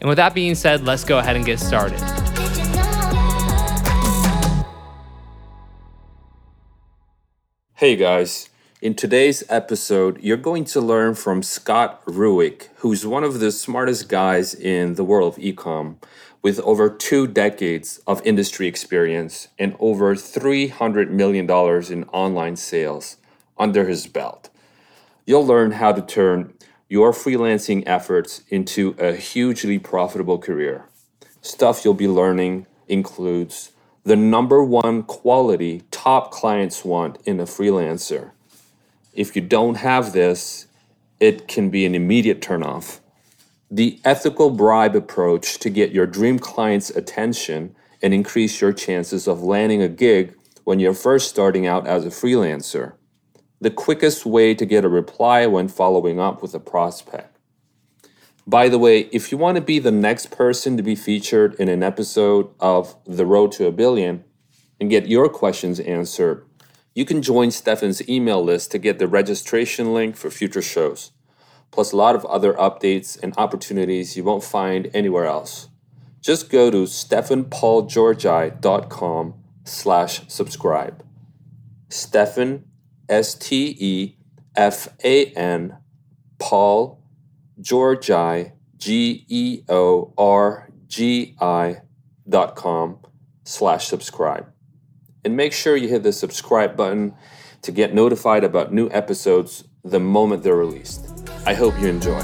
And with that being said, let's go ahead and get started. Hey guys, in today's episode, you're going to learn from Scott Rewick, who's one of the smartest guys in the world of ecom, with over two decades of industry experience and over $300 million in online sales under his belt. You'll learn how to turn your freelancing efforts into a hugely profitable career. Stuff you'll be learning includes the number one quality top clients want in a freelancer. If you don't have this, it can be an immediate turnoff. The ethical bribe approach to get your dream client's attention and increase your chances of landing a gig when you're first starting out as a freelancer the quickest way to get a reply when following up with a prospect. By the way, if you want to be the next person to be featured in an episode of The Road to a Billion and get your questions answered, you can join Stefan's email list to get the registration link for future shows, plus a lot of other updates and opportunities you won't find anywhere else. Just go to stefanpaulgeorgi.com slash subscribe. Stefan S T E F A N, Paul Georgi, G E O R G I dot com slash subscribe. And make sure you hit the subscribe button to get notified about new episodes the moment they're released. I hope you enjoy.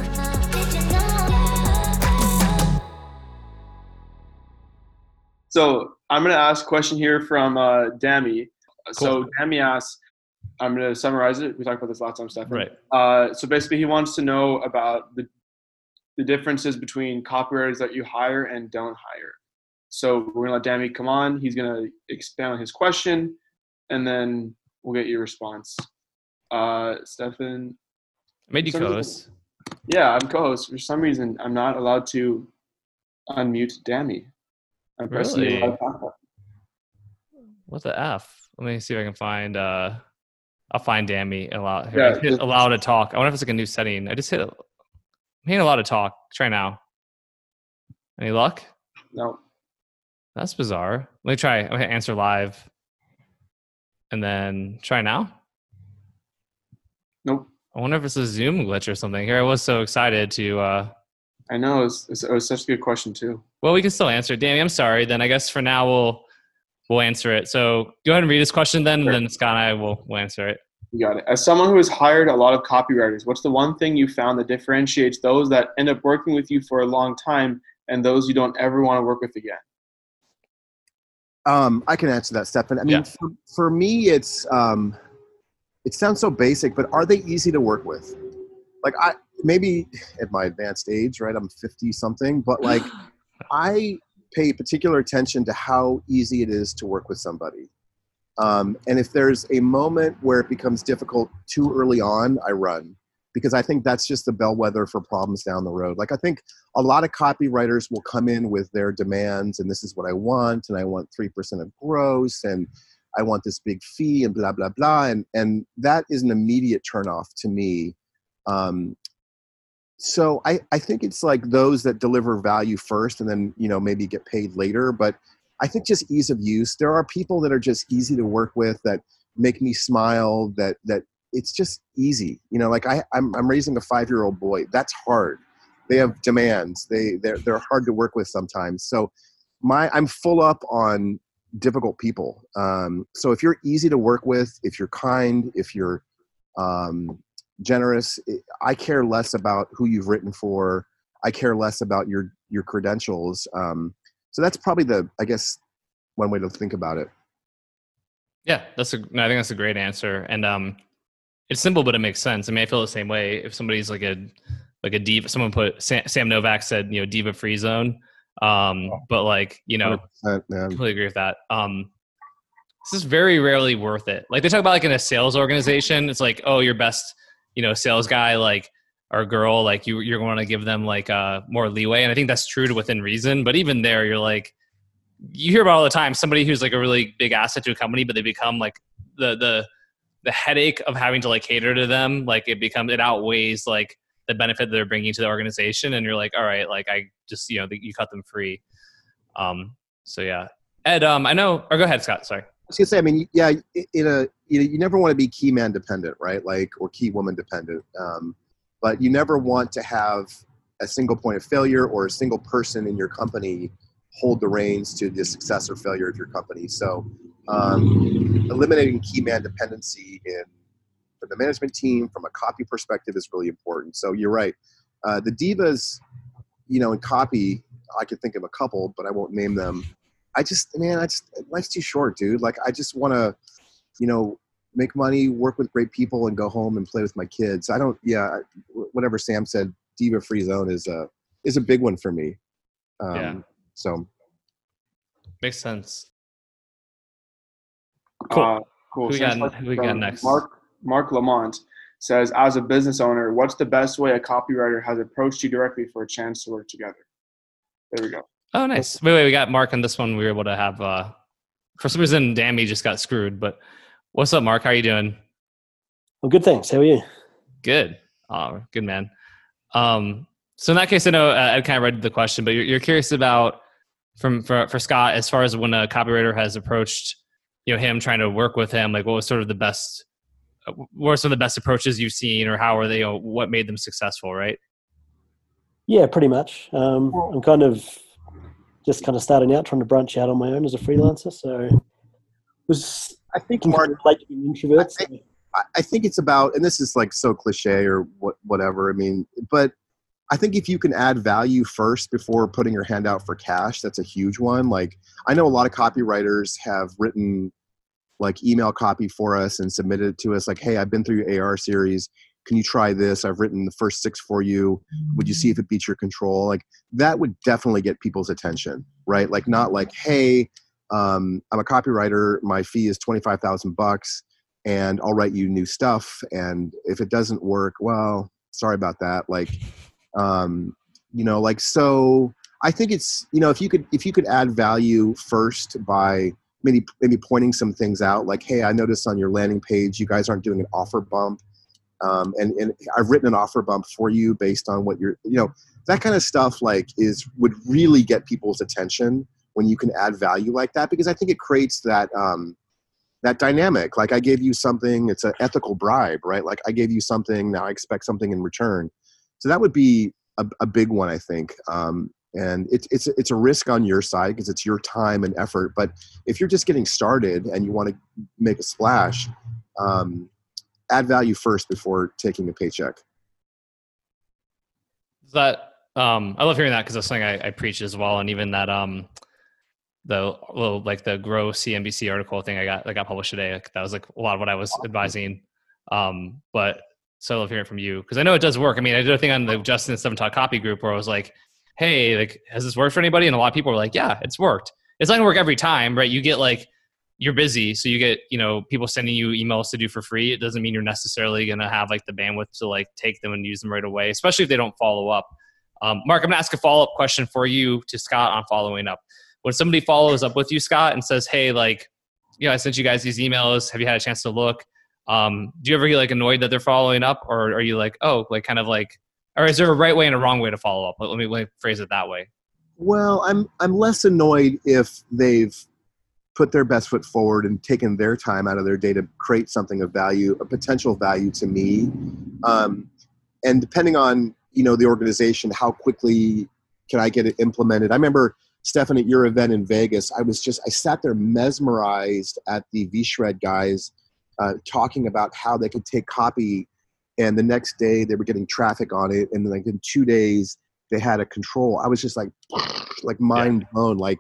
So I'm going to ask a question here from uh, Dami. Cool. So Dami asks, I'm going to summarize it. We talked about this last time, Stefan. Right. Uh, so basically, he wants to know about the the differences between copywriters that you hire and don't hire. So we're going to let Dammy come on. He's going to expand on his question, and then we'll get your response. Uh, Stefan. I made you co-host. Yeah, I'm co-host. For some reason, I'm not allowed to unmute Dammy. I'm really? What the f? Let me see if I can find. uh I'll find Dammy allow. Yeah, allow to talk. I wonder if it's like a new setting. I just hit. I'm hitting allow to talk. Try now. Any luck? No. That's bizarre. Let me try. Okay, answer live. And then try now. Nope. I wonder if it's a Zoom glitch or something. Here I was so excited to. uh I know it was, it such a good question too. Well, we can still answer. Dami, I'm sorry. Then I guess for now we'll we'll answer it. So go ahead and read his question then, sure. and then Scott and I will, will answer it. You got it. As someone who has hired a lot of copywriters, what's the one thing you found that differentiates those that end up working with you for a long time and those you don't ever want to work with again? Um, I can answer that, Stefan. I mean, yeah. for, for, me, it's um, it sounds so basic, but are they easy to work with? Like, I maybe at my advanced age, right? I'm 50 something, but like, I pay particular attention to how easy it is to work with somebody. Um, and if there's a moment where it becomes difficult too early on, I run because I think that's just the bellwether for problems down the road. Like I think a lot of copywriters will come in with their demands, and this is what I want, and I want three percent of gross, and I want this big fee, and blah blah blah, and and that is an immediate turnoff to me. Um, so I, I think it's like those that deliver value first and then you know maybe get paid later but i think just ease of use. There are people that are just easy to work with that make me smile that that it's just easy. You know like i i'm, I'm raising a five year old boy. That's hard. They have demands. They they're, they're hard to work with sometimes. So my i'm full up on difficult people. Um, so if you're easy to work with if you're kind if you're um, generous. I care less about who you've written for. I care less about your your credentials. Um, so that's probably the I guess one way to think about it. Yeah, that's a. I think that's a great answer, and um, it's simple, but it makes sense. I mean, I feel the same way. If somebody's like a like a diva, someone put Sam, Sam Novak said, you know, diva free zone. Um, but like, you know, i completely agree with that. Um, this is very rarely worth it. Like they talk about like in a sales organization, it's like, oh, your best, you know, sales guy, like or girl, like you you're going to give them like uh more leeway. And I think that's true to within reason. But even there, you're like, you hear about all the time somebody who's like a really big asset to a company, but they become like the the the headache of having to like cater to them, like it becomes it outweighs like the benefit that they're bringing to the organization and you're like all right like i just you know you cut them free um so yeah ed um i know or go ahead scott sorry I was gonna say, I mean, yeah, in a you, know, you never want to be key man dependent, right? Like or key woman dependent, um, but you never want to have a single point of failure or a single person in your company hold the reins to the success or failure of your company. So, um, eliminating key man dependency in the management team from a copy perspective is really important. So you're right. Uh, the divas, you know, in copy, I could think of a couple, but I won't name them. I just, man, I just life's too short, dude. Like I just want to, you know, make money, work with great people, and go home and play with my kids. I don't, yeah, whatever Sam said, diva free zone is a is a big one for me. Um, yeah. So makes sense. Cool. Uh, cool. Who we, got, who we got next? Mark Mark Lamont says, as a business owner, what's the best way a copywriter has approached you directly for a chance to work together? There we go. Oh, nice. Wait, wait, we got Mark on this one. We were able to have, uh, for some reason, Dammy just got screwed. But what's up, Mark? How are you doing? Well, good. Thanks. How are you? Good. Oh, good man. Um, so in that case, I know uh, I kind of read the question, but you're, you're curious about from for, for Scott as far as when a copywriter has approached, you know, him trying to work with him, like what was sort of the best what are some of the best approaches you've seen or how are they you know, what made them successful right yeah pretty much um, i'm kind of just kind of starting out trying to branch out on my own as a freelancer so was i think more like introverts I think, I think it's about and this is like so cliche or what whatever i mean but I think if you can add value first before putting your hand out for cash, that's a huge one. Like I know a lot of copywriters have written like email copy for us and submitted it to us like hey i've been through your ar series. Can you try this? I've written the first six for you. Would you see if it beats your control? Like that would definitely get people's attention right? Like not like hey um, i'm a copywriter. My fee is 25000 bucks and i'll write you new stuff and if it doesn't work well sorry about that like um, you know like so i think it's you know if you could if you could add value first by maybe maybe pointing some things out like hey i noticed on your landing page you guys aren't doing an offer bump um, and, and i've written an offer bump for you based on what you're you know that kind of stuff like is would really get people's attention when you can add value like that because i think it creates that um, that dynamic like i gave you something it's an ethical bribe right like i gave you something now i expect something in return so that would be a, a big one i think um, and it's it's it's a risk on your side because it's your time and effort. But if you're just getting started and you want to make a splash, um, add value first before taking a paycheck. That um, I love hearing that because that's something I, I, preach as well, and even that um, the little like the grow CNBC article thing I got that got published today. Like, that was like a lot of what I was advising. Um, but so I love hearing from you because I know it does work. I mean, I did a thing on the Justin and Stefan Talk Copy group where I was like, hey, like, has this worked for anybody? And a lot of people were like, yeah, it's worked. It's not gonna work every time, right? You get like, you're busy, so you get, you know, people sending you emails to do for free. It doesn't mean you're necessarily gonna have like the bandwidth to like take them and use them right away, especially if they don't follow up. Um, Mark, I'm gonna ask a follow up question for you to Scott on following up. When somebody follows up with you, Scott, and says, hey, like, you know, I sent you guys these emails. Have you had a chance to look? Um, do you ever get like annoyed that they're following up, or are you like, oh, like kind of like or is there a right way and a wrong way to follow up? Let me, let me phrase it that way. Well, I'm I'm less annoyed if they've put their best foot forward and taken their time out of their day to create something of value, a potential value to me. Um, and depending on you know the organization, how quickly can I get it implemented? I remember Stefan at your event in Vegas. I was just I sat there mesmerized at the VShred guys uh, talking about how they could take copy and the next day they were getting traffic on it and like in two days they had a control. I was just like, like mind blown. Like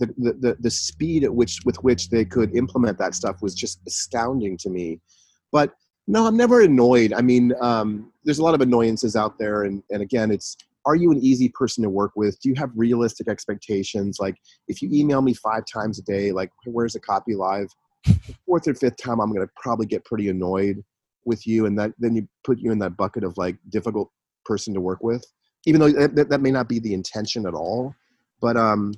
the, the, the, the speed at which, with which they could implement that stuff was just astounding to me. But no, I'm never annoyed. I mean, um, there's a lot of annoyances out there. And, and again, it's, are you an easy person to work with? Do you have realistic expectations? Like if you email me five times a day, like where's the copy live? The fourth or fifth time, I'm going to probably get pretty annoyed with you. And that, then you put you in that bucket of like difficult person to work with even though that, that may not be the intention at all. But um,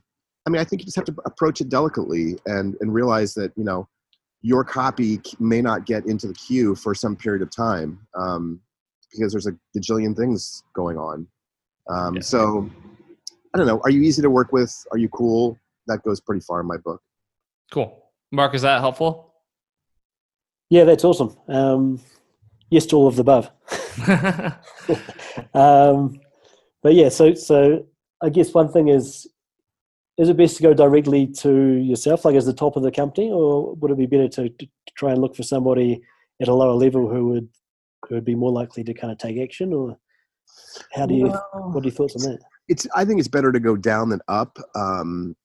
I mean, I think you just have to approach it delicately and and realize that you know your copy may not get into the queue for some period of time um, because there's a gajillion things going on. Um, yeah. So I don't know. Are you easy to work with? Are you cool? That goes pretty far in my book. Cool, Mark. Is that helpful? Yeah, that's awesome. Um, yes to all of the above. um, but yeah, so so I guess one thing is is it best to go directly to yourself, like as the top of the company, or would it be better to, to try and look for somebody at a lower level who would who would be more likely to kind of take action, or how do you well, what are your thoughts on that? It's I think it's better to go down than up. Um,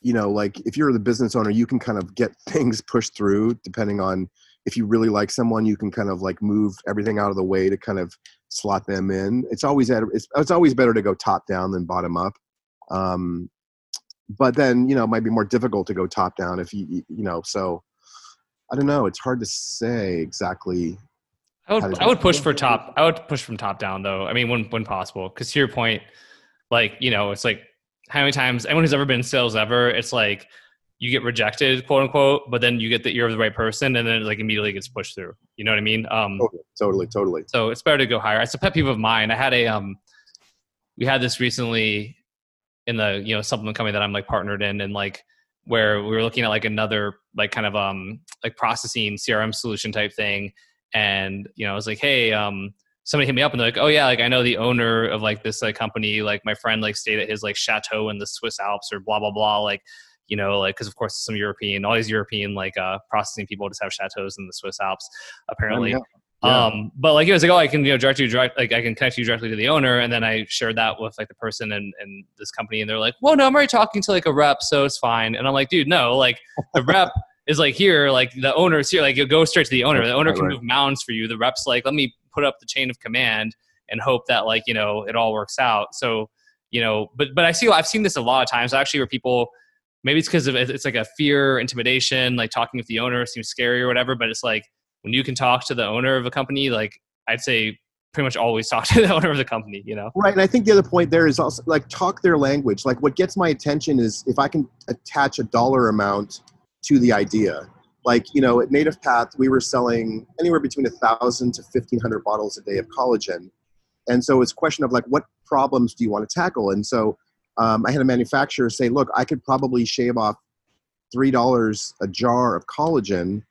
you know, like if you're the business owner, you can kind of get things pushed through depending on if you really like someone, you can kind of like move everything out of the way to kind of slot them in. It's always at, it's, it's always better to go top down than bottom up. Um, but then you know it might be more difficult to go top down if you you know so I don't know. It's hard to say exactly. I would I would push for top. I would push from top down though. I mean, when when possible, because to your point, like you know, it's like how many times anyone who's ever been in sales ever, it's like you get rejected, quote unquote, but then you get the ear of the right person, and then it like immediately gets pushed through. You know what I mean? Um, totally, totally, totally. So it's better to go higher. It's a pet peeve of mine. I had a um, we had this recently in the you know supplement company that I'm like partnered in, and like where we were looking at like another like kind of um like processing CRM solution type thing, and you know I was like, hey, um, somebody hit me up and they're like, oh yeah, like I know the owner of like this like company, like my friend like stayed at his like chateau in the Swiss Alps or blah blah blah, like you know, like because of course some European, all these European like uh, processing people just have chateaus in the Swiss Alps, apparently. Oh, yeah. Yeah. Um, but like it was like, oh, I can you know direct you direct like I can connect you directly to the owner, and then I shared that with like the person and and this company, and they're like, well, no, I'm already talking to like a rep, so it's fine. And I'm like, dude, no, like the rep is like here, like the owner is here, like you go straight to the owner. The owner can move mounds for you. The rep's like, let me put up the chain of command and hope that like you know it all works out. So you know, but but I see I've seen this a lot of times actually where people maybe it's because of it's like a fear intimidation like talking with the owner seems scary or whatever but it's like when you can talk to the owner of a company like i'd say pretty much always talk to the owner of the company you know right and i think the other point there is also like talk their language like what gets my attention is if i can attach a dollar amount to the idea. Like you know at NativePath we were selling anywhere between a thousand to 1500 bottles a day of collagen. And so it's a question of like what problems do you want to tackle? And so um, I had a manufacturer say, look, I could probably shave off $3 a jar of collagen,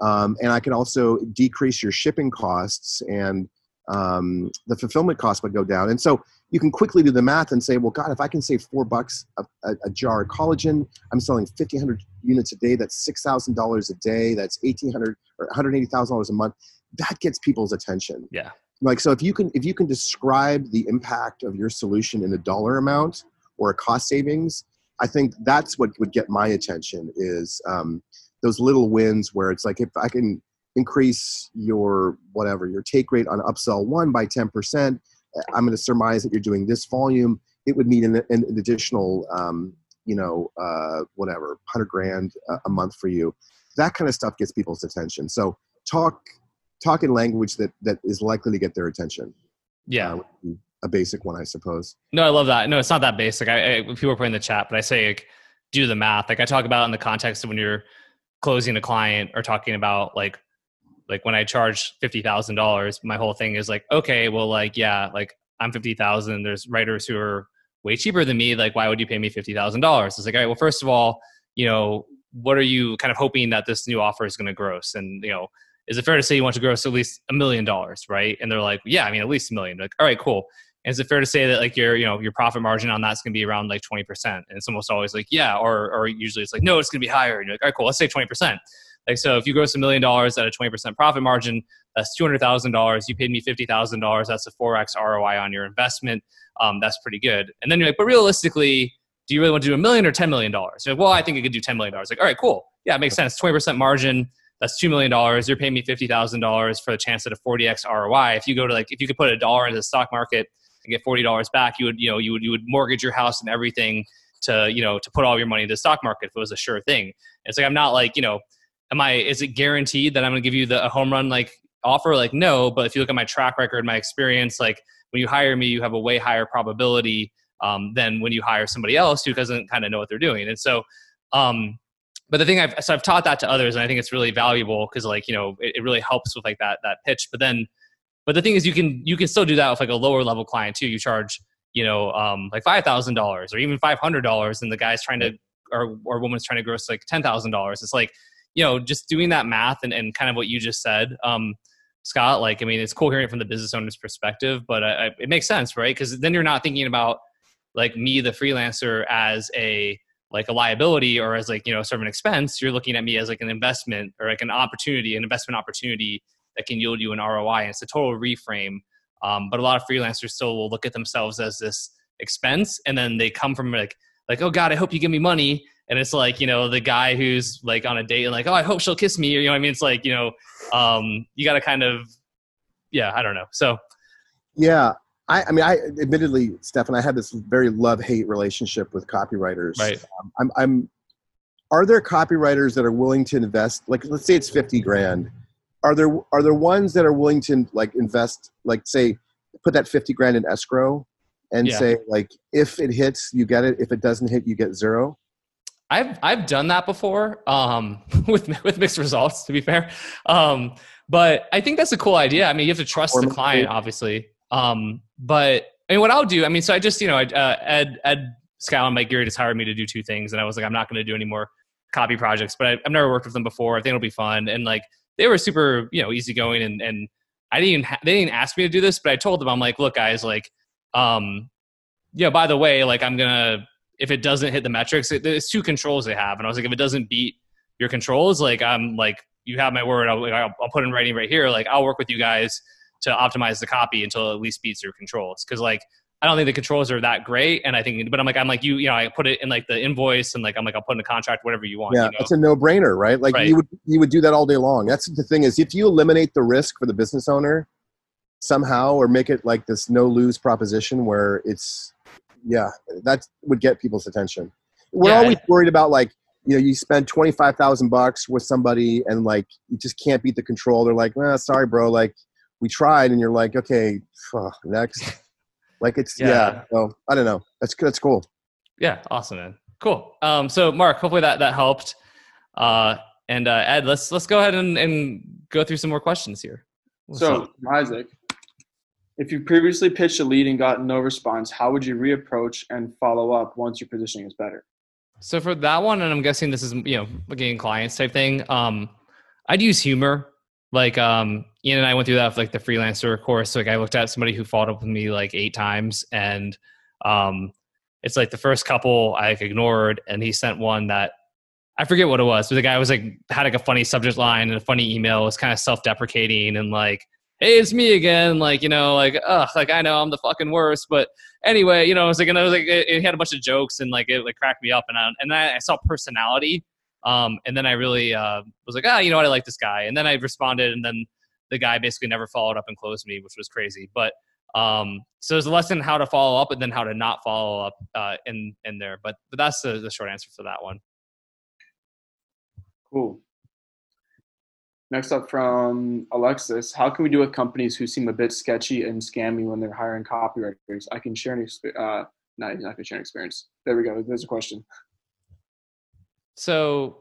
um, and I could also decrease your shipping costs and um, the fulfillment costs would go down. And so you can quickly do the math and say, well, God, if I can save four bucks a, a, a jar of collagen, I'm selling 1,500 units a day. That's $6,000 a day. That's 1,800 or $180,000 a month. That gets people's attention. Yeah. Like, so if you can, if you can describe the impact of your solution in a dollar amount, or a cost savings i think that's what would get my attention is um, those little wins where it's like if i can increase your whatever your take rate on upsell one by 10% i'm going to surmise that you're doing this volume it would mean an, an additional um, you know uh, whatever 100 grand a month for you that kind of stuff gets people's attention so talk talk in language that that is likely to get their attention yeah uh, a basic one, I suppose. No, I love that. No, it's not that basic. I, I people are putting in the chat, but I say like do the math. Like I talk about in the context of when you're closing a client or talking about like like when I charge fifty thousand dollars, my whole thing is like, okay, well, like yeah, like I'm fifty thousand. There's writers who are way cheaper than me. Like, why would you pay me fifty thousand dollars? It's like, all right, well, first of all, you know, what are you kind of hoping that this new offer is going to gross? And you know, is it fair to say you want to gross at least a million dollars, right? And they're like, yeah, I mean, at least a million. Like, all right, cool is it fair to say that like your you know your profit margin on that's going to be around like 20% and it's almost always like yeah or or usually it's like no it's going to be higher and you're like all right cool let's say 20% Like, so if you gross a million dollars at a 20% profit margin, that's $200,000. You paid me $50,000. That's a 4x ROI on your investment. Um, that's pretty good. And then you're like, but realistically, do you really want to do a million or $10 million? You're Like, well, I think I could do $10 million. Like, all right, cool. Yeah, it makes sense. 20% margin. That's $2 million. You're paying me $50,000 for the chance at a 40x ROI. If you go to like, if you could put a dollar into the stock market and get $40 back, you would, you know, you would, you would mortgage your house and everything to, you know, to put all your money into the stock market if it was a sure thing. It's like, I'm not like, you know, am I, is it guaranteed that I'm going to give you the a home run like offer? Like, no, but if you look at my track record, my experience, like when you hire me, you have a way higher probability um, than when you hire somebody else who doesn't kind of know what they're doing. And so, um, but the thing I've so I've taught that to others, and I think it's really valuable because like you know it, it, really helps with like that that pitch. But then, but the thing is, you can you can still do that with like a lower level client too. You charge you know um, like five thousand dollars or even five hundred dollars, and the guy's trying to or or woman's trying to gross like ten thousand dollars. It's like you know just doing that math and and kind of what you just said. Um, Scott, like, I mean, it's cool hearing it from the business owner's perspective, but I, it makes sense, right? Because then you're not thinking about like me, the freelancer, as a like a liability or as like you know sort of an expense. You're looking at me as like an investment or like an opportunity, an investment opportunity that can yield you an ROI. And it's a total reframe. Um, but a lot of freelancers still will look at themselves as this expense, and then they come from like like oh god, I hope you give me money and it's like you know the guy who's like on a date and like oh i hope she'll kiss me you know i mean? It's like you know um you got to kind of yeah i don't know. So yeah I, I mean i admittedly stefan i have this very love hate relationship with copywriters. Right. Um, i'm i'm are there copywriters that are willing to invest like let's say it's 50 grand. Are there are there ones that are willing to like invest like say put that 50 grand in escrow and yeah. say like if it hits you get it. If it doesn't hit you get zero I've I've done that before um, with with mixed results. To be fair, um, but I think that's a cool idea. I mean, you have to trust the client, obviously. Um, but I mean, what I'll do, I mean, so I just you know, uh, Ed Ed Scal and Mike Geary just hired me to do two things, and I was like, I'm not going to do any more copy projects. But I, have never worked with them before. I think it'll be fun, and like they were super you know easygoing, and and I didn't even ha- they didn't ask me to do this, but I told them I'm like, look, guys, like, um, yeah, by the way, like I'm gonna if it doesn't hit the metrics, it, there's two controls they have, and I was like, if it doesn't beat your controls, like I'm like, you have my word. I'll, I'll, I'll put in writing right here. Like I'll work with you guys to optimize the copy until it at least beats your controls. Because like I don't think the controls are that great, and I think, but I'm like, I'm like you, you know, I put it in like the invoice, and like I'm like, I'll put in the contract, whatever you want. Yeah, you know? it's a no-brainer, right? Like right. you would you would do that all day long. That's the thing is, if you eliminate the risk for the business owner somehow, or make it like this no-lose proposition where it's yeah, that would get people's attention. We're yeah, always worried about like you know you spend twenty five thousand bucks with somebody and like you just can't beat the control. They're like, well, sorry, bro. Like we tried, and you're like, okay, next. like it's yeah. yeah. So I don't know. That's that's cool. Yeah, awesome, man. Cool. Um, so Mark, hopefully that that helped. Uh, and uh, Ed, let's let's go ahead and, and go through some more questions here. What's so up? Isaac, if you previously pitched a lead and got no response, how would you reapproach and follow up once your positioning is better? So for that one, and I'm guessing this is you know getting clients type thing. Um, I'd use humor. Like um, Ian and I went through that with like the freelancer course. So, like I looked at somebody who followed up with me like eight times, and um, it's like the first couple I like, ignored, and he sent one that I forget what it was. But the guy was like had like a funny subject line and a funny email. It was kind of self deprecating and like hey, it's me again. Like, you know, like, ugh, like I know I'm the fucking worst. But anyway, you know, it was like, and I was like, it, it, had a bunch of jokes and like, it like cracked me up. And I, and I, I saw personality. Um, and then I really uh, was like, ah, you know what? I like this guy. And then I responded. And then the guy basically never followed up and closed me, which was crazy. But um, so there's a lesson how to follow up and then how to not follow up uh, in, in there. But, but that's the, the short answer for that one. Cool. Next up from Alexis, how can we do with companies who seem a bit sketchy and scammy when they're hiring copywriters? I can share an experience. Uh, no, not going share an experience. There we go. There's a question. So,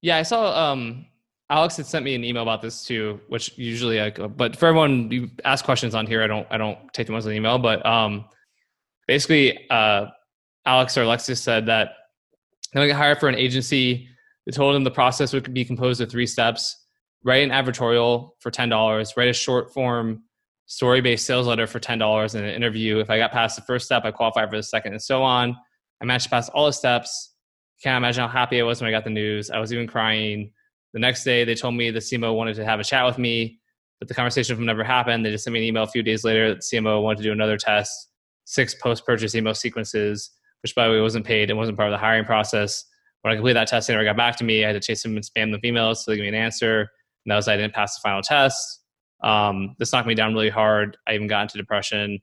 yeah, I saw um, Alex had sent me an email about this too, which usually I, but for everyone you ask questions on here, I don't, I don't take them as an email, but um, basically, uh, Alex or Alexis said that they get hired for an agency they told him the process would be composed of three steps write an advertorial for $10, write a short form story based sales letter for $10 and an interview. If I got past the first step, I qualify for the second, and so on. I managed to pass all the steps. Can't imagine how happy I was when I got the news. I was even crying. The next day, they told me the CMO wanted to have a chat with me, but the conversation never happened. They just sent me an email a few days later that the CMO wanted to do another test, six post purchase email sequences, which by the way wasn't paid and wasn't part of the hiring process. When I completed that test, they never got back to me. I had to chase them and spam them emails so they give me an answer. And that was I didn't pass the final test. Um, this knocked me down really hard. I even got into depression.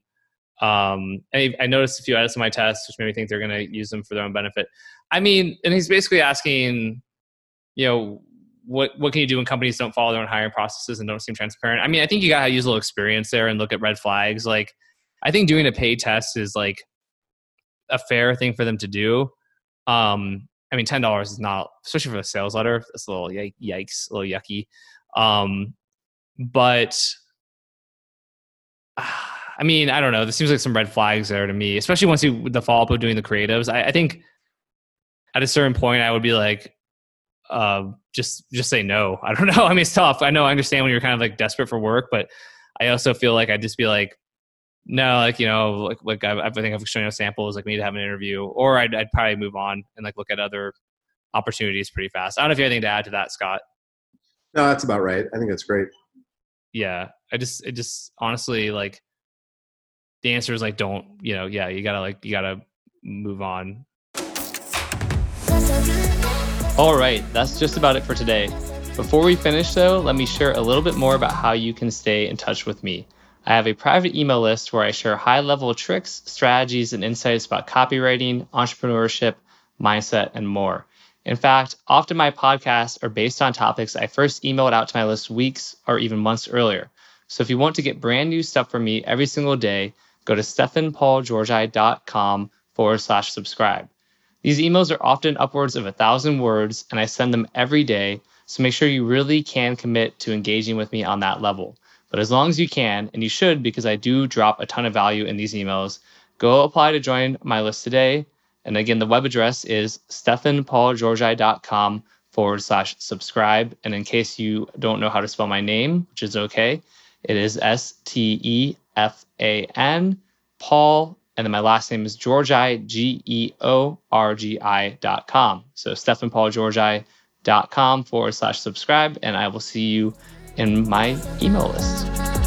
Um, I, I noticed a few edits in my tests, which made me think they're going to use them for their own benefit. I mean, and he's basically asking, you know, what what can you do when companies don't follow their own hiring processes and don't seem transparent? I mean, I think you got to use a little experience there and look at red flags. Like, I think doing a paid test is like a fair thing for them to do. Um, I mean, ten dollars is not, especially for the sales letter. It's a little yikes, a little yucky. Um, but I mean, I don't know. This seems like some red flags there to me, especially once you the follow up of doing the creatives. I, I think at a certain point, I would be like, uh, just just say no. I don't know. I mean, it's tough. I know. I understand when you're kind of like desperate for work, but I also feel like I'd just be like, no, like you know, like like I, I think I've shown you samples. Like we need to have an interview, or I'd I'd probably move on and like look at other opportunities pretty fast. I don't know if you have anything to add to that, Scott. No, that's about right. I think that's great. Yeah, I just it just honestly like the answer is like don't you know yeah you gotta like you gotta move on all right that's just about it for today before we finish though let me share a little bit more about how you can stay in touch with me i have a private email list where i share high level tricks strategies and insights about copywriting entrepreneurship mindset and more in fact often my podcasts are based on topics i first emailed out to my list weeks or even months earlier so if you want to get brand new stuff from me every single day go to stefanpaulgeorgi.com forward slash subscribe. These emails are often upwards of a thousand words, and I send them every day. So make sure you really can commit to engaging with me on that level. But as long as you can, and you should because I do drop a ton of value in these emails, go apply to join my list today. And again, the web address is stefanpaulgeorgi.com forward slash subscribe. And in case you don't know how to spell my name, which is okay, it is S T E F A N, Paul, and then my last name is Georgi, G E O R G I dot com. So stefanpaulgeorgi dot com forward slash subscribe, and I will see you in my email list.